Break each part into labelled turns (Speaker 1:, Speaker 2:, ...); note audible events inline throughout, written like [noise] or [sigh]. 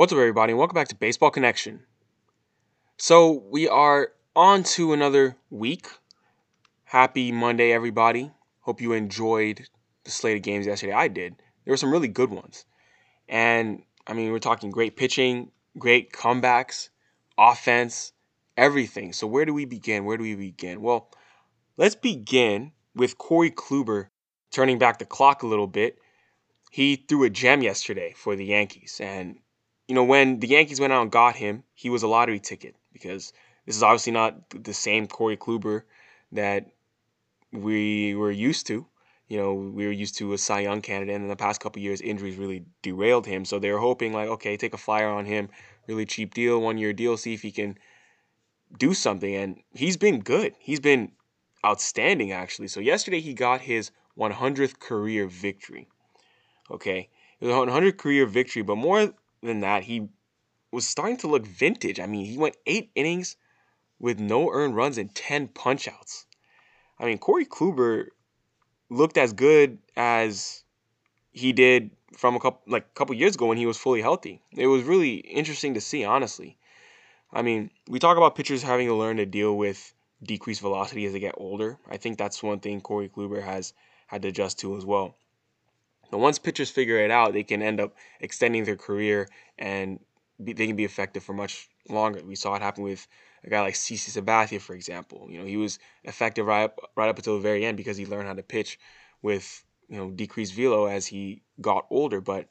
Speaker 1: What's up, everybody, and welcome back to Baseball Connection. So, we are on to another week. Happy Monday, everybody. Hope you enjoyed the slate of games yesterday. I did. There were some really good ones. And, I mean, we're talking great pitching, great comebacks, offense, everything. So, where do we begin? Where do we begin? Well, let's begin with Corey Kluber turning back the clock a little bit. He threw a gem yesterday for the Yankees, and you know, when the Yankees went out and got him, he was a lottery ticket because this is obviously not the same Corey Kluber that we were used to. You know, we were used to a Cy Young candidate, and in the past couple years, injuries really derailed him. So they were hoping, like, okay, take a flyer on him, really cheap deal, one year deal, see if he can do something. And he's been good. He's been outstanding, actually. So yesterday, he got his 100th career victory. Okay, it was a 100 career victory, but more than that, he was starting to look vintage. I mean, he went eight innings with no earned runs and 10 punchouts. I mean, Corey Kluber looked as good as he did from a couple like a couple years ago when he was fully healthy. It was really interesting to see, honestly. I mean, we talk about pitchers having to learn to deal with decreased velocity as they get older. I think that's one thing Corey Kluber has had to adjust to as well. But once pitchers figure it out, they can end up extending their career and be, they can be effective for much longer. We saw it happen with a guy like CC Sabathia, for example. You know, he was effective right up, right up until the very end because he learned how to pitch with you know decreased velo as he got older. But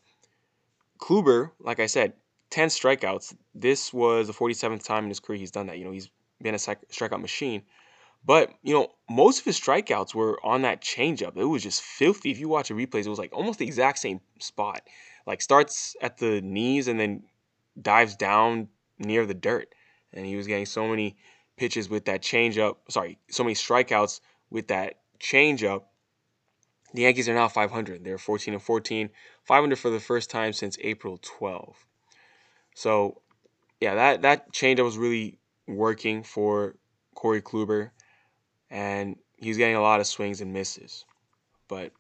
Speaker 1: Kluber, like I said, 10 strikeouts. This was the 47th time in his career he's done that. You know, he's been a strikeout machine. But, you know, most of his strikeouts were on that changeup. It was just filthy. If you watch the replays, it was like almost the exact same spot. Like starts at the knees and then dives down near the dirt. And he was getting so many pitches with that changeup. Sorry, so many strikeouts with that changeup. The Yankees are now 500. They're 14 and 14, 500 for the first time since April 12. So, yeah, that that changeup was really working for Corey Kluber and he's getting a lot of swings and misses. But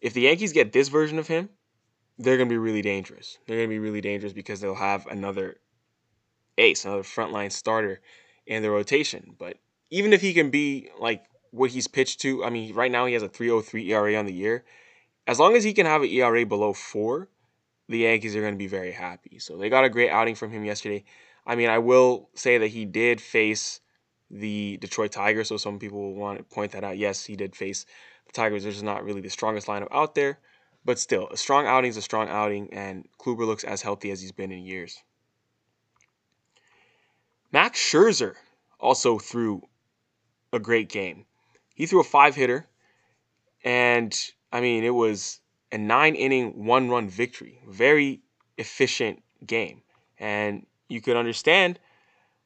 Speaker 1: if the Yankees get this version of him, they're going to be really dangerous. They're going to be really dangerous because they'll have another ace, another frontline starter in the rotation. But even if he can be like what he's pitched to, I mean, right now he has a 303 ERA on the year. As long as he can have an ERA below four, the Yankees are going to be very happy. So they got a great outing from him yesterday. I mean, I will say that he did face the Detroit Tigers. So some people will want to point that out. Yes, he did face the Tigers. There's not really the strongest lineup out there, but still, a strong outing is a strong outing, and Kluber looks as healthy as he's been in years. Max Scherzer also threw a great game. He threw a five hitter, and I mean, it was a nine inning, one run victory. Very efficient game. And you could understand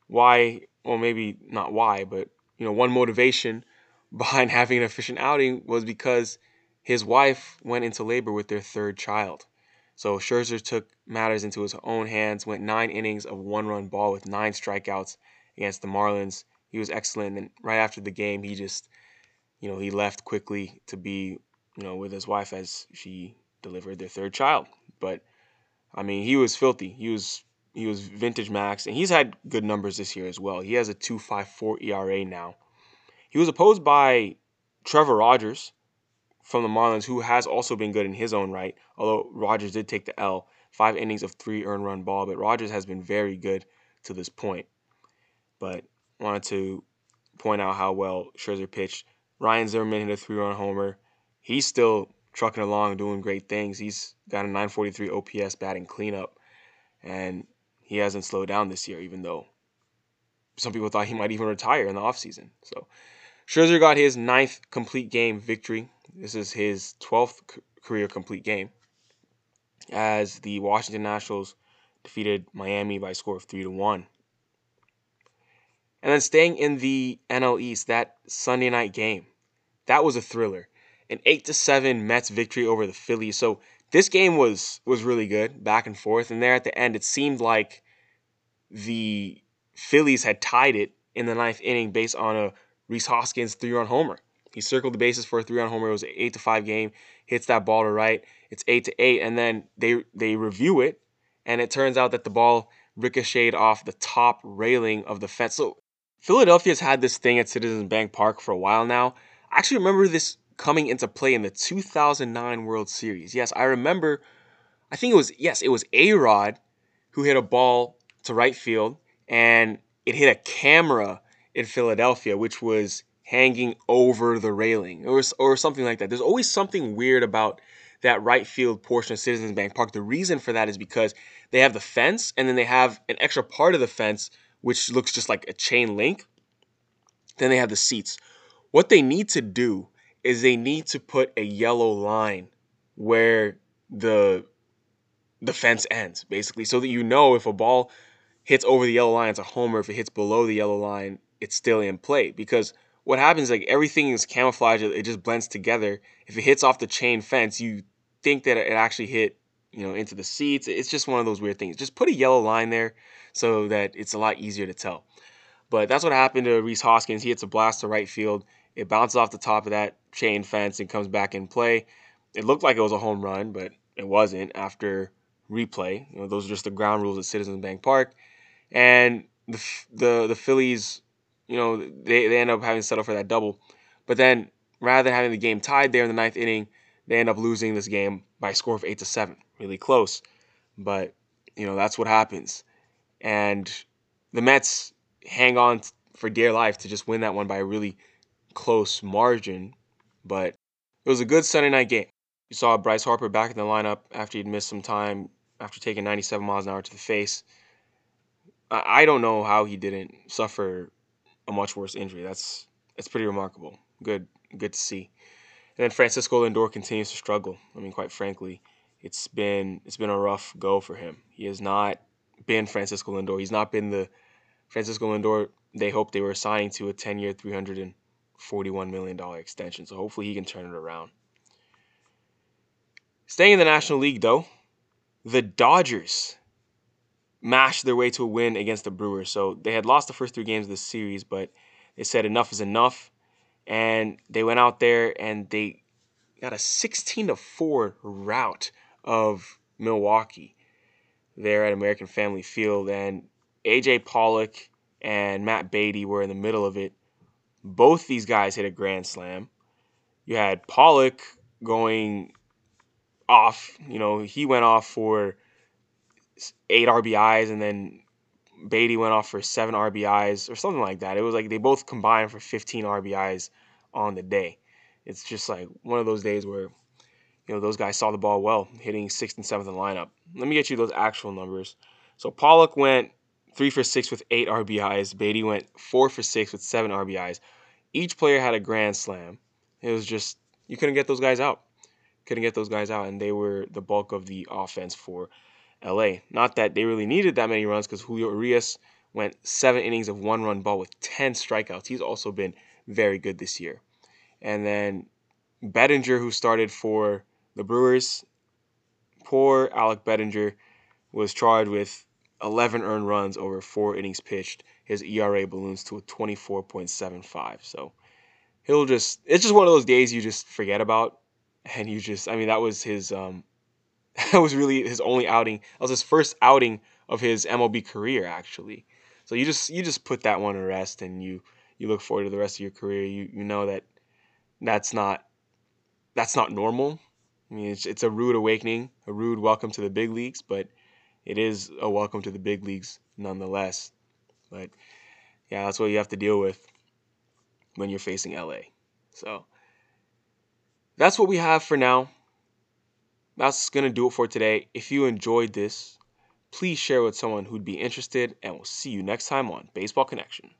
Speaker 1: why or maybe not why, but you know, one motivation [laughs] behind having an efficient outing was because his wife went into labor with their third child. So Scherzer took matters into his own hands, went nine innings of one-run ball with nine strikeouts against the Marlins. He was excellent, and right after the game, he just, you know, he left quickly to be, you know, with his wife as she delivered their third child. But I mean, he was filthy. He was he was vintage max, and he's had good numbers this year as well. He has a 2.54 ERA now. He was opposed by Trevor Rogers from the Marlins, who has also been good in his own right. Although Rogers did take the L, five innings of three earned run ball, but Rogers has been very good to this point. But wanted to point out how well Scherzer pitched. Ryan Zimmerman hit a three-run homer. He's still trucking along, doing great things. He's got a 943 OPS batting cleanup, and he hasn't slowed down this year, even though some people thought he might even retire in the offseason. So Scherzer got his ninth complete game victory. This is his 12th career complete game as the Washington Nationals defeated Miami by a score of 3 to 1. And then staying in the NL East, that Sunday night game, that was a thriller. An 8 to 7 Mets victory over the Phillies. So this game was was really good, back and forth. And there at the end, it seemed like the Phillies had tied it in the ninth inning based on a Rhys Hoskins three-run homer. He circled the bases for a three-run homer. It was an eight to five game. Hits that ball to right. It's eight to eight, and then they they review it, and it turns out that the ball ricocheted off the top railing of the fence. So Philadelphia's had this thing at Citizens Bank Park for a while now. I actually remember this coming into play in the 2009 World Series. Yes, I remember. I think it was yes, it was A Rod who hit a ball to right field, and it hit a camera in Philadelphia, which was hanging over the railing or, or something like that. There's always something weird about that right field portion of Citizens Bank Park. The reason for that is because they have the fence and then they have an extra part of the fence which looks just like a chain link. Then they have the seats. What they need to do is they need to put a yellow line where the the fence ends, basically, so that you know if a ball hits over the yellow line, it's a homer. If it hits below the yellow line, it's still in play. Because what happens, like everything is camouflaged it just blends together. If it hits off the chain fence, you think that it actually hit, you know, into the seats. It's just one of those weird things. Just put a yellow line there so that it's a lot easier to tell. But that's what happened to Rhys Hoskins. He hits a blast to right field. It bounces off the top of that chain fence and comes back in play. It looked like it was a home run, but it wasn't after replay. You know, those are just the ground rules at Citizens Bank Park. And the the the Phillies, you know, they, they end up having to settle for that double. But then rather than having the game tied there in the ninth inning, they end up losing this game by a score of eight to seven. Really close. But, you know, that's what happens and the Mets hang on for dear life to just win that one by a really close margin. But it was a good Sunday night game. You saw Bryce Harper back in the lineup after he'd missed some time after taking 97 miles an hour to the face. I don't know how he didn't suffer a much worse injury. That's that's pretty remarkable. Good good to see. And then Francisco Lindor continues to struggle. I mean, quite frankly, it's been it's been a rough go for him. He has not been Francisco Lindor. He's not been the Francisco Lindor they hoped they were signing to a 10 year, $341 million extension. So hopefully he can turn it around. Staying in the National League, though, the Dodgers mashed their way to a win against the Brewers. So they had lost the first three games of the series, but they said enough is enough. And they went out there and they got a 16 to 4 rout of Milwaukee there at American Family Field, and AJ Pollock and Matt Beaty were in the middle of it. Both these guys hit a grand slam. You had Pollock going off, you know, he went off for eight RBIs, and then Beaty went off for seven RBIs or something like that. It was like they both combined for 15 RBIs on the day. It's just like one of those days where you know, those guys saw the ball well, hitting sixth and seventh in the lineup. Let me get you those actual numbers. So Pollock went three for six with eight RBIs. Beaty went four for six with seven RBIs. Each player had a grand slam. It was just you couldn't get those guys out. Couldn't get those guys out, and they were the bulk of the offense for LA. Not that they really needed that many runs because Julio Urias went seven innings of one run ball with 10 strikeouts. He's also been very good this year. And then Bettinger, who started for the Brewers, poor Alec Bettinger was charged with 11 earned runs over four innings pitched. His ERA balloons to a 24.75. So he'll just, it's just one of those days you just forget about. And you just, I mean, that was his, um, [laughs] that was really his only outing. That was his first outing of his MLB career, actually. So you just, you just put that one to rest and you, you look forward to the rest of your career. You, you know that that's not, that's not normal I mean, it's, it's a rude awakening, a rude welcome to the big leagues, but it is a welcome to the big leagues nonetheless. But yeah, that's what you have to deal with when you're facing LA. So that's what we have for now. That's going to do it for today. If you enjoyed this, please share with someone who'd be interested, and we'll see you next time on Baseball Connection.